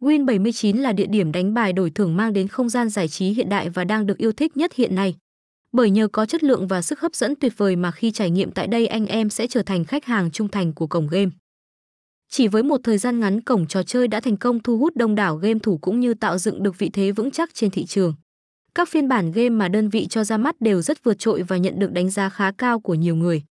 Win 79 là địa điểm đánh bài đổi thưởng mang đến không gian giải trí hiện đại và đang được yêu thích nhất hiện nay. Bởi nhờ có chất lượng và sức hấp dẫn tuyệt vời mà khi trải nghiệm tại đây anh em sẽ trở thành khách hàng trung thành của cổng game. Chỉ với một thời gian ngắn, cổng trò chơi đã thành công thu hút đông đảo game thủ cũng như tạo dựng được vị thế vững chắc trên thị trường. Các phiên bản game mà đơn vị cho ra mắt đều rất vượt trội và nhận được đánh giá khá cao của nhiều người.